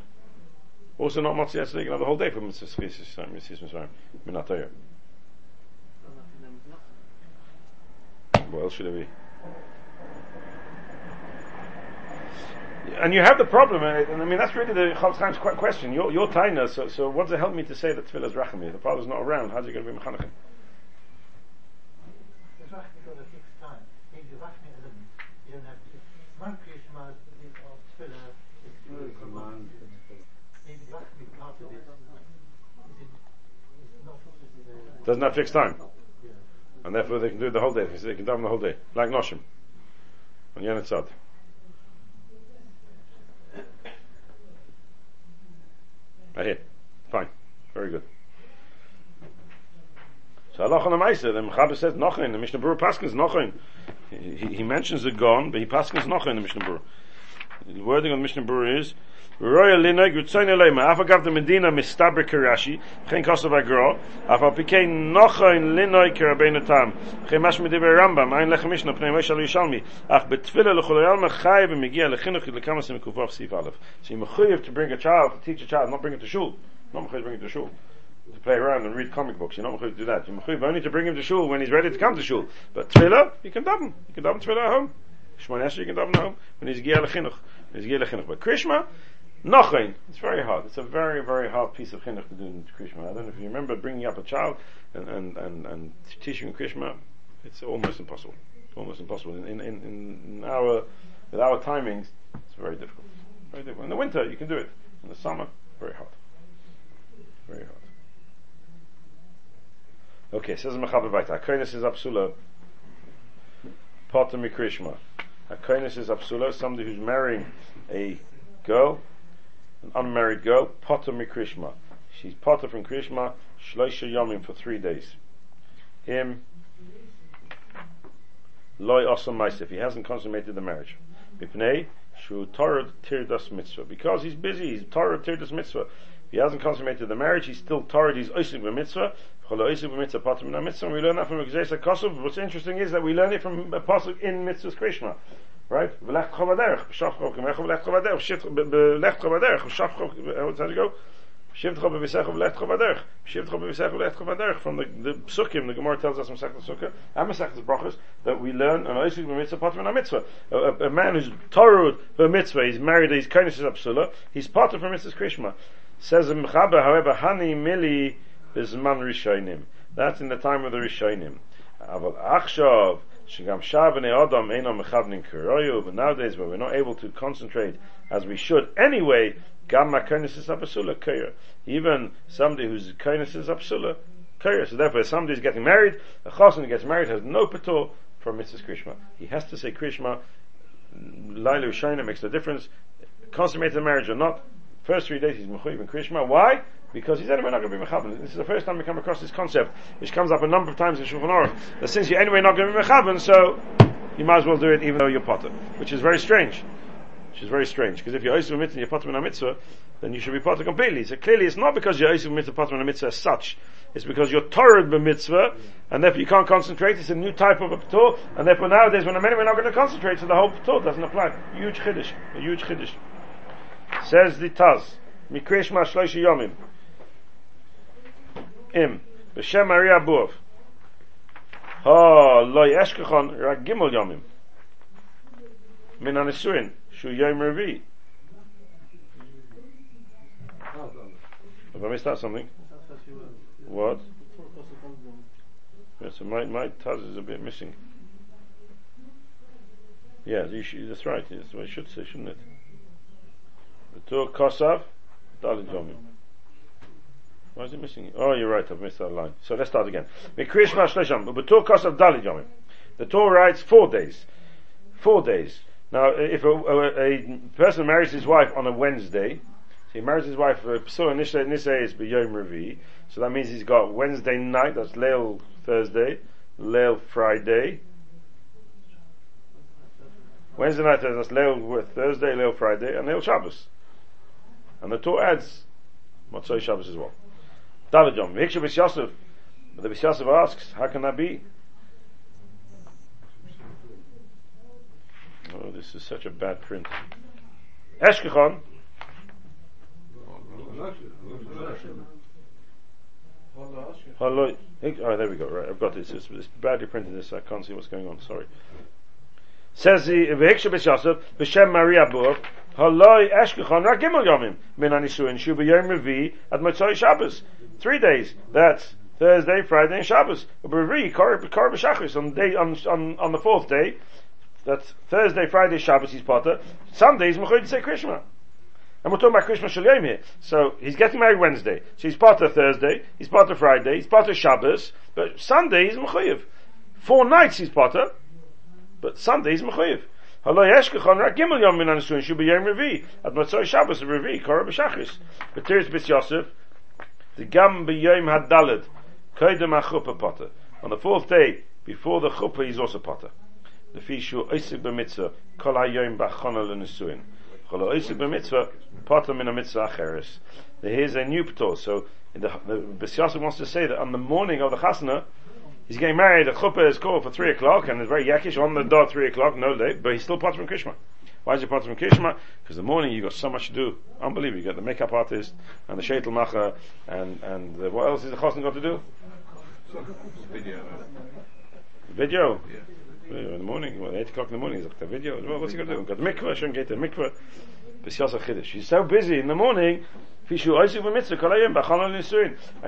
Also not motzi yesterday. You can have the whole day for mitzvahs schiyus yis mitzrayim. Minat What else should it be? And you have the problem, and and I mean that's really the Chofetz Chaim's question. Your your taina. So so what does it help me to say that tefillah is rachami? The father's not around. How's he going to be mechanech? Das macht mich oder fixed time. Wenn du wachst mit einem, ihr habt man kriegt mal die auf Zwille, wenn du wachst mit Karte bist, ist noch Doesn't have fixed time, and therefore they can do it the whole day. They can daven the whole day, like Noshim on Yenetzad. I hear. Fine. Very good. So Allah on the Mechaber says Nochin, the Mishnah Berurah Paskins Nochin. He, he, he mentions the Gon, but he Paskins Nochin, the Mishnah Berurah. The wording of the Mishnah Berurah is, Roya Linog, Yutzayin Elema, Afa Gav the Medina Mistaber Kirashi, Chen Kosov Agro, Afa Pikei Nochin Linoy Kirabein Tam, Chen Mash Rambam, Ein Lechem Mishnah, Pnei Moshe Yishalmi, Ach Betfila L'chol Yalma Chayiv Megia Lechinuch Lekamas Mekuvav Sif Aleph. So you mechuyev to bring a child, to teach a child, not bring it to shul. Not mechuyev to bring it to shul. To play around and read comic books. You're not mechuyev to do that. You're mechuyev only to bring him to shul when he's ready to come to shul. But tefillah, you can daven. You can daven tefillah at home. Shmon you can daven at home. When he's Gia Lechinuch. When he's Gia Lechinuch. But Krishma, Nochain. It's very hard. It's a very, very hard piece of chinuch to do in Krishma. I don't know if you remember bringing up a child and, and, and, and teaching Krishma. It's almost impossible. Almost impossible. In, in, in, our, with our timings, it's very difficult. Very difficult. In the winter, you can do it. In the summer, very hard. Very hard. Okay, says Mechaber Baita. Akonis is Absula. Potter Mikrishma. Akonis is Absula, somebody who's marrying a girl, an unmarried girl, Potter Mikrishma. She's Potter from Krishma, Shloisha Yomim for three days. Him, Loy Osam Maisif. He hasn't consummated the marriage. Mipnei, Shu Torah Tirdas Mitzvah. Because he's busy, he's Torah Tirdas Mitzvah. If he hasn't consummated the marriage, he's still Torah, he's Oisik Mitzvah. We learn that from Gzesa Kosov. What's interesting is that we learn it from a pasuk in Mitzvah's Krishma. Right? V'lech chovaderech, b'shaf chok, v'lech chovaderech, v'lech chovaderech, v'shaf chok, how's that go? Shivtcha b'visecha v'lech chovaderech, shivtcha b'visecha v'lech chovaderech. From the, the psukim, the Gemara tells us from Masechet Sukkah, and Masechet Brachos, that we learn an oisik b'mitzvah, potter min mitzvah. A, a, a man who's torud b'mitzvah, he's married, he's kindness is he's potter from mitzvah's krishma. Says the Mechaber, however, hani mili bizman rishonim. That's in the time of the rishonim. Aval achshav, Shigam Shavane Adam Einam Mechavnin Kuroyu, but nowadays where we're not able to concentrate as we should anyway, Gamma Kainis is Abasula Kaya. Even somebody whose Kainis is Abasula Kaya. So therefore, if somebody is getting married, a Chosin who gets married has no patur for Mrs. Krishma. He has to say Krishma, Lailu Shaina makes the difference. Consummated marriage or not, first three days he's Mechuyev in Krishma. Why? Because he's anyway not going to be Mechavan. This is the first time we come across this concept, which comes up a number of times in Shulchan Aruch, that since you're anyway not going to be Mechavan, so you might as well do it even though you're Potter. Which is very strange. Which is very strange, because if you're Oisim Mitzvah and you're Potter Min Mitzvah, then you should be Potter completely. So clearly it's not because you're Oisim Mitzvah, Potter Min Mitzvah as such. It's because you're Torah Mitzvah, and therefore you can't concentrate. It's a new type of a P'tor, and therefore nowadays when I'm anyway not going to concentrate, so the whole P'tor doesn't apply. Huge Chiddush. A huge Chiddush. Says the Taz. Mikresh Ma Shloishi Yomim. Im. B'Shem Maria Buv. Ha, oh, lo yeshkechon rak gimel yomim. min anisuin, shu yom revi. Have I missed out something? What? Yes, so my, my taz is a bit missing. Yeah, should, that's right. That's what I should say, shouldn't it? The Tur Kosav, Dalit Yomim. Why is it missing? Oh, you're right. I've missed that line. So let's start again. The Torah writes four days. Four days. Now, if a, a, a person marries his wife on a Wednesday, so he marries his wife uh, Psula Nisha Nisha is Revi, so that means he's got Wednesday night, that's Leil Thursday, Leil Friday, Wednesday night, that's Leil Thursday, Leil Friday, and Leil Shabbos. And the Torah adds Motzoi Shabbos as well. David John, Viksha Bis Yosef, but the Bis Yosef asks, how can that be? Oh, this is such a bad print. Eshkechon, Hello. Oh, there we go. Right, I've got this. It's, it's badly printed. This I can't see what's going on. Sorry. Says the V'hiksha b'shasov b'shem Maria Bur Haloi Eshkechon Rak Gimel Yomim Min Anisuin Shu B'Yom Revi Ad Motzoi Shabbos. Three days. That's Thursday, Friday, and Shabbos. On the day on on on the fourth day. That's Thursday, Friday, Shabbos. He's Potter. Sundays Mechoy to say Krishma. And we're talking about Krishma Shalayim here. So he's getting married Wednesday. So he's of Thursday, he's of Friday, he's of Shabbos, but Sunday he's Mechayiv. Four nights he's Potter, but Sunday he's matzoi Shabbos revi kora b'shachris. But there's bis Yosef the gam b'yom hadalad koidem achupa Potter. On the fourth day before the chuppah he's also Potter. The fishu oisik b'mitzvah kol hayom b'chona l'nisuin. Cholo oisik b'mitzvah potter min a mitzvah acheres. Here's a new ptor. So the, the wants to say that on the morning of the chasna, he's getting married. The chuppah is called for three o'clock, and it's very yakish on the dot three o'clock, no late, but he's still potter from Krishma. Why is he potter from Krishma? Because the morning you got so much to do. Unbelievable. You got the makeup artist and the shaitel macher, and and the, what else is the chasna got to do? Video. Video. Yeah. In the morning, well, 8 o'clock in the morning, he's like, the video, well, what's he going to do? Got the mikveh, shouldn't get the mikveh. He's so busy in the morning, I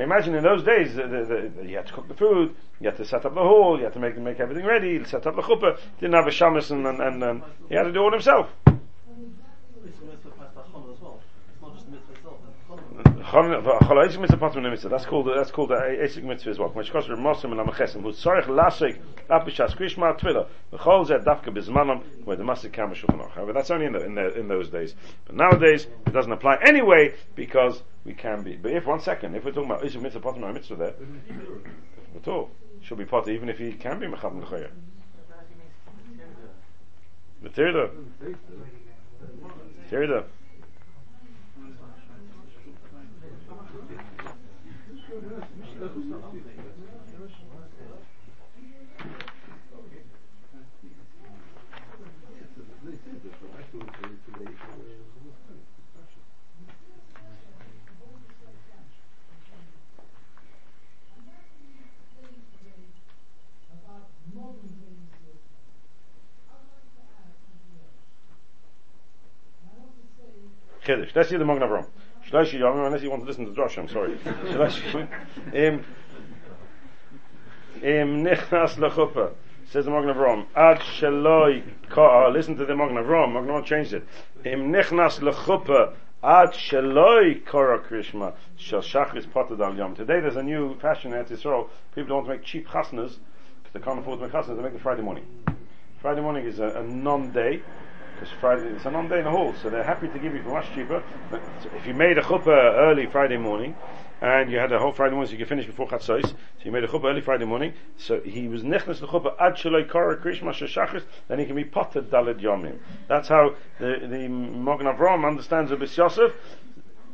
imagine in those days, the, the, the, you had to cook the food, you had to set up the hall, you had to make, make everything ready, set up the chuppah, didn't have a shamus and, and, and, and he had to do it himself. Chalaisik mitzvah patum mitzvah. That's called that's called the asik uh, mitzvah as well. Which from Mosim and Amachesim. Who tzarich lasik apishas krishma tvila. V'chol dafka bizmanam where the masik However, that's only in the, in the, in those days. But nowadays it doesn't apply anyway because we can be. But if one second, if we're talking about asik mitzvah patum mitzvah there, at all should be potter even if he can be mechad third, third. Kiddush. Let's see the Magen Avram. Shloshi Yom, unless you want to listen to Drosh, I'm sorry. Shloshi um, um, Im Im Nichnas Lechuppah. Says the Magen Avram. Ad Sheloi Ka. Listen to the Magen Avram. Magen Avram changed it. Um, Im Nichnas Lechuppah. Ad Sheloi Kora Krishma. Shel Shachris Potad Al Yom. Today there's a new fashion at Israel. People don't want to make cheap chasnas because they can't afford to make chasnas. They make it Friday morning. Friday morning is a, a non-day because Friday it's a non-day in the hall, so they're happy to give you for much cheaper. But if you made a chuppah early Friday morning, and you had a whole Friday morning, so you could finish before Chatzos, so you made a chuppah early Friday morning, so he was nechnas the chuppah ad shaloi kara krishma shashachris, then he can be potted daled yomim. That's how the the Magen Avram understands the Yosef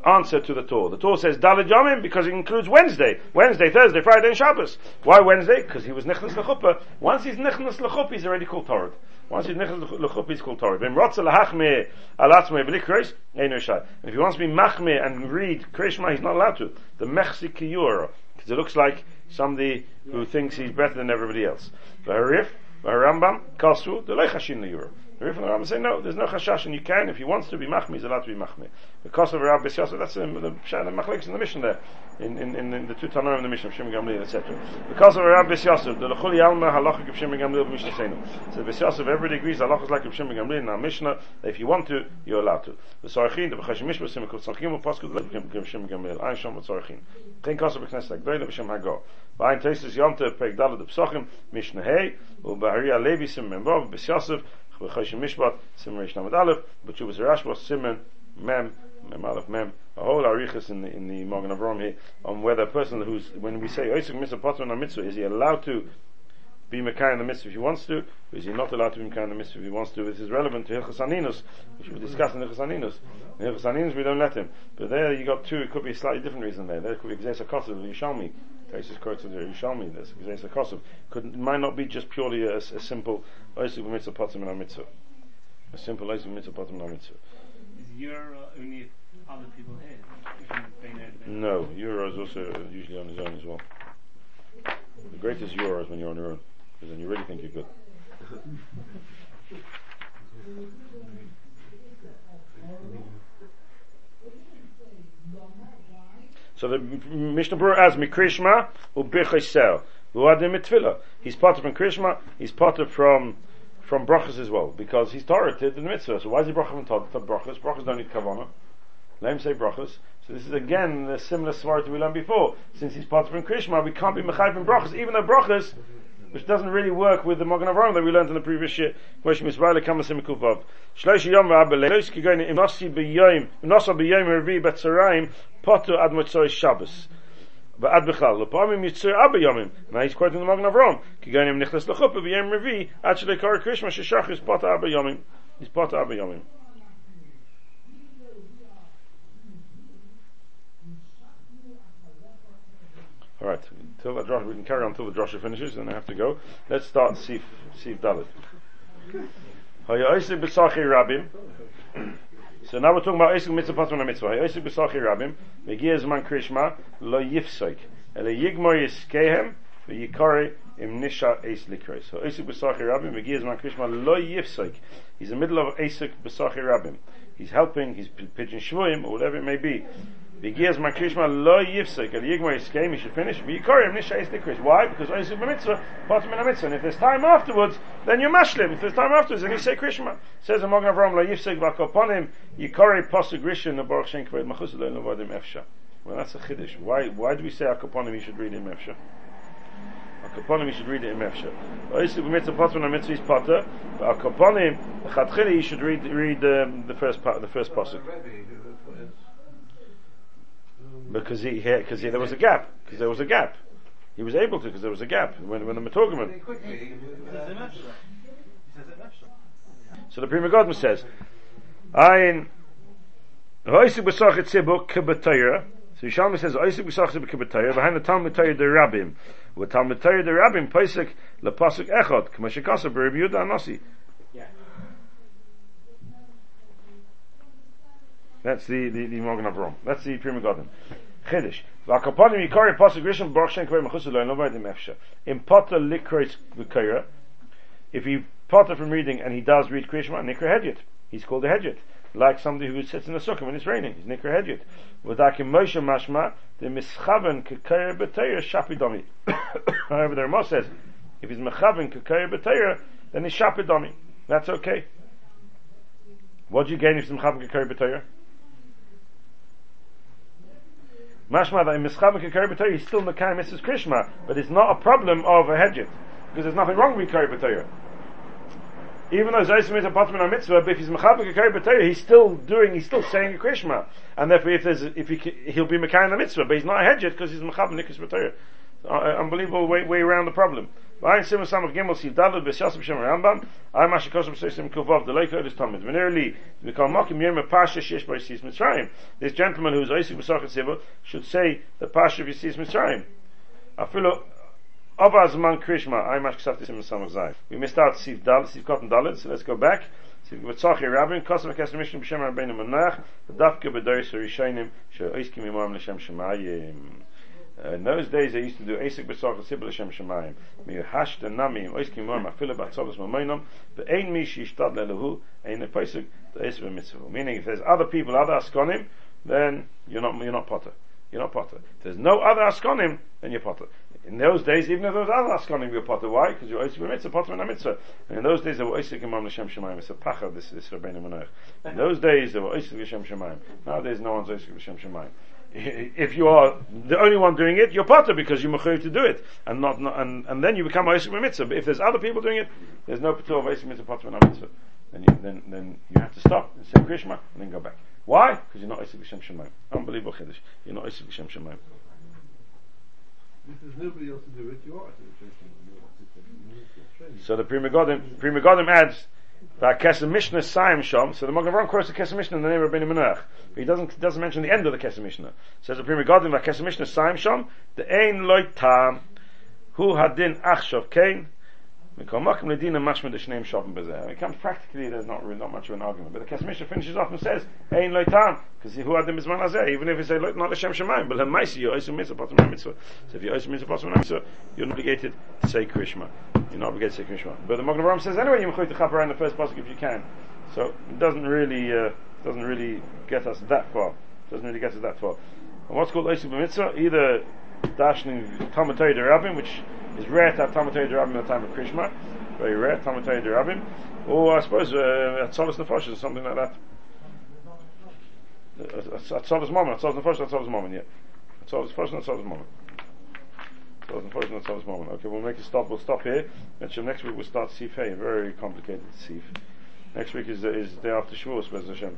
answer to the Torah. The Torah says Daled Yomim because it includes Wednesday, Wednesday, Thursday, Friday, and Shabbos. Why Wednesday? Because he was Nichnas Lechuppah. Once he's Nichnas Lechuppah, he's already called Torah. Once he's Nichnas Lechuppah, he's called Torah. Vim Rotza Lahachme Alatzme V'likreis Eino Shai. And if he wants to be Machme and read Krishma, he's not allowed to. The Mechsi Kiyura. Because it looks like somebody who thinks he's better than everybody else. The Harif, the Rambam, Kasru, the Lechashin Liyura. The Rif and the Rambam say no, there's no chashash, and you can, if he wants to be machmi, he's allowed to be machmi. Because of Rabbi Yosef, that's the, the, machlekes in the mission there, in, in, in, in the two Tanoim in the mission of Shimon Gamliel, etc. Because of Rabbi Yosef, the Lechuli Alma halachic of Shimon Gamliel Mishnah Seinu. So Rabbi Yosef, everybody agrees halachas like of Shimon Gamliel in our Mishnah, if you want to, you're allowed to. The Sarachin, the B'chashim Mishpah, Simon Kol Tzachim, Paskud, Lech Shimon Gamliel, Ein Shom Tzarachin. Chen Kosa B'knesset Agdoyle, B'Shem Hagor. V'ayin Tesis Yomte, Pek Dalad Psochim, Mishnah Hey, U'Bahari Alevi Sim Membov, B'S Choshen Mishpat, Sim Reish Namad Aleph, B'Tshuvas Rashba, Simen, Mem, Mem Aleph Mem, a whole arichas in the, in the Magen Avram here, on whether a person who's, when we say, Oisik Mitzvah Potter on Mitzvah, is he allowed to be Mekai in the mitzvah if he wants to, or is he not allowed to be Mekai in the mitzvah if he wants to? This is relevant to Hilchas Aninus, which we discussed in Hilchas Aninus. In Aninus we don't let him. But there you got two, it could be a slightly different reason there. There could be Gzeis HaKosov, Yishalmi. Taisus quotes the Yishalmi, there's Gzeis HaKosov. Could, it might not be just purely a, a simple Oisik Mitzvah Potter in mitzvah. A simple Oisik Mitzvah Potter in mitzvah. Is your uh, only if other people here? If you they know No, Euro is also usually on his own as well. The greatest Euro is when you're on your own, because then you really think you're good. So the Mishnah Berurah as Mikrishma u'bichesel u'adim. He's part of from Krishma. He's part of from from brachas as well because he's Torah in the mitzvah. So why is he bracha from Torah? Brachas. Brachas don't need kavanah. Let him say brachas. So this is again the similar svara to we learned before. Since he's part of from Krishma, we can't be mechayv in brachas, even though brachas, which doesn't really work with the Magen Avraham that we learned in the previous year. Question Misrael Kamasim Kuvav. Shlosh Yom V'Abelelos Kigoyin Im Nasi B'Yom Im Nasa B'Yom Revi B'Tzarayim Potu Ad Motzoi Shabbos. ועד בכלל, לפעמים יצא אבא יומים, now he's quoting the Magen Avraham, כי גם אם נכנס לחופה ביום רביעי, עד שלא יקרא קרישמה ששחר ספוט אבא יומים, ספוט אבא יומים. All right, until the Josh, we can carry on until the Joshua finishes, then I have to go. Let's start Sif Sif rabim. So now we're talking about Isik mitzvah patron mitzvah. Hayaisik b'sachi rabim. Megiya zman krishma lo yifsoik. Ele yigmor yiskehem v'yikari im nisha eis. So Isik b'sachi rabim. Megiya zman krishma lo yifsoik. He's in the middle of Isik b'sachi rabim. He's helping, he's pitching shvuim, or whatever it may be. Makrishma lo yifsek, el yigmar he should finish, v'yikorim nisha is nikrish. Why? Because oisuk b'mitzvah, part min mitzvah. And if there's time afterwards, then you're mashlim. If there's time afterwards, then you say krishma. Says the Magen Avraham, lo yifsek v'akoponim, yikori posuk rishon, the baruch shen kved machus lo novadim efsha. Well, that's a chiddush. Why, why do we say akoponim, you should read in efsha? Akoponim, you should read it in efsha. Oisuk b'mitzvah, part min mitzvah is potter, but akoponim, chatchili, you should read, read um, the first part, the first pasuk. Because he because there was a gap because there was a gap. He was able to because there was a gap when when the But Metogman. he could be. Says it Nefsha. Says it Nefsha. So the Pri Megadim says, "Ein hoisik b'sach etzibuk kibetayra." So Yishalmi says, "Hoisik b'sach etzibuk kibetayra." Behind the Talmud Torah the Rabbim, with Talmud Torah the Rabbim, Pesach lepasuk echad k'mashikasa b'Reb Yehuda Anasi. That's the the, the Morgan of Rome. That's the Pri Megadim. Chiddush. V'akaponim yikari pasuk rishon baruch kvei. In potter likrois v'kayra, if he potter from reading and he does read Krishma, nikra hedyot. He's called a hedyot. Like somebody who sits in the sukkah when it's raining. He's nikra hedyot. V'dakim Moshe mashma, the mischaven kekayra b'tayra shapidomi. However, the Ramah says, if he's mechaven kekayra b'tayra, then he's shapidomi. That's okay. What do you gain if he's mechaven kekayra b'tayra? Mashma that in Mischav and Kikari B'Torah, he's still Mekai Mrs. Krishma, but it's not a problem of a hedget, because there's nothing wrong with B'Torah. Even though Zaysim is a Patman on Mitzvah, but if he's Kikari B'Torah, he's still doing, he's still saying a Krishma. And therefore if there's, if he, he'll be Mekai in the Mitzvah, but he's not a hedget because he's and Nikis. Uh, unbelievable way, way around the problem. V'ayin Simon Samach Gimel Siv Dalad B'Shas B'Shem Rambam. Ay Masha Kosem Seisim Kuvav Delay Kodesh Tamid V'nerli V'kal Makim Yom Pasha Shesh By Yisis Mitzrayim. This gentleman who's Oisik B'Sachet Siva should say the Pasha of Yisis Mitzrayim. Afilu Ava Zman Krishma Ay Mash Ksafti Simon Samach Zay We missed out Siv Dalad Siv Cotton Dalad so let's go back. Siv B'Tzachi Rabbin Kosem Kesem Mishnah B'Shem Rabbeinu Manach V'dafke B'Doris Rishayim She'oiskim Imam L'Shem Shemayim in those days, they used to do Asik B'Sach Sibel Hashem Shemayim. Mi hash the nami im oiskim mor mafila b'atzavos mamoinam ve'ein mi shishtad lelahu ein a pesuk the Asik Mitzvah. Meaning, if there's other people, other Askonim, then you're not, you're not Potter. You're not Potter. If there's no other Askonim, then you're Potter. In those days, even if there was other Askonim, you're Potter. Why? Because you're Oisik Mitzvah, Potter and Mitzvah. And in those days, they were Oisik Imam Hashem Shemayim. It's a pacha, this, this Rabbeinu Menach. In those days, they were Oisik Hashem Shemayim. Nowadays, no one's Oisik Hashem Shemayim if you are the only one doing it, you're potter because you're mechayiv to do it, and not, not and, and then you become a mitzvah. But if there's other people doing it, there's no patur of Oisik mitzvah potter mitzvah. Then you, then then you have to stop and say Krishma and then go back. Why? Because you're not Oisik Hashem Shemayim. Unbelievable chiddush. You're not Oisik Hashem Shemayim. If there's nobody else to do it, you are to do it. So the Pri Megadim, Pri Megadim adds that Kesem Mishnah Saim Shom. So the Magen quotes the Kesem Mishnah in the name of Rabbeinu Menach. But he doesn't doesn't mention the end of the Kesem Mishnah. Says the Pri Megadim that Kesem Mishnah Saim Shom the Ein Loy Tam Hu Hadin Achshav Kain. It comes practically. There's not really not much of an argument, but the Kesem Mishnah finishes off and says Ein Loy Tam because Hu Hadin Bizman Azeh. Even if you say not Hashem Shemayim, but Lemaisi you Oisu Mitzvah Potem Mitzvah. So if you Oisu Mitzvah Potem Mitzvah, you're not obligated to say Krishma. You're not obligated to say Krishma. But the Magen Avraham says anyway you mechuy to chap around the first pasuk if you can. So it doesn't really uh, doesn't really get us that far. It Doesn't really get us that far. And what's called Oisu Mitzvah? Either dashing Talmud Torah Rabbim, which is rare to have Talmud Torah Rabbim at the time of Krishma, very rare Talmud Torah Rabbim, or I suppose uh, at Solas Nefesh or something like that. Uh, At Solas Moment, at Solas Nefesh, at Solas Moment, yeah. At Solas Nefesh, at Solas Moment. Solas Nefesh, Moment. Okay, we'll make a stop. We'll stop here. Mention next week we'll start Sif Hey, very complicated Sif. Next week is uh, is day after Shavuos, Bez Hashem.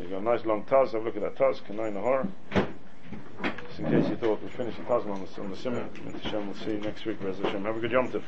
You got a nice long Taz. Have a look at that Taz, Kanai Nahar. In case you thought we'd finished the Taz on the, on the Simon. We'll see you next week, Bez Hashem. Have a good Yom Tov.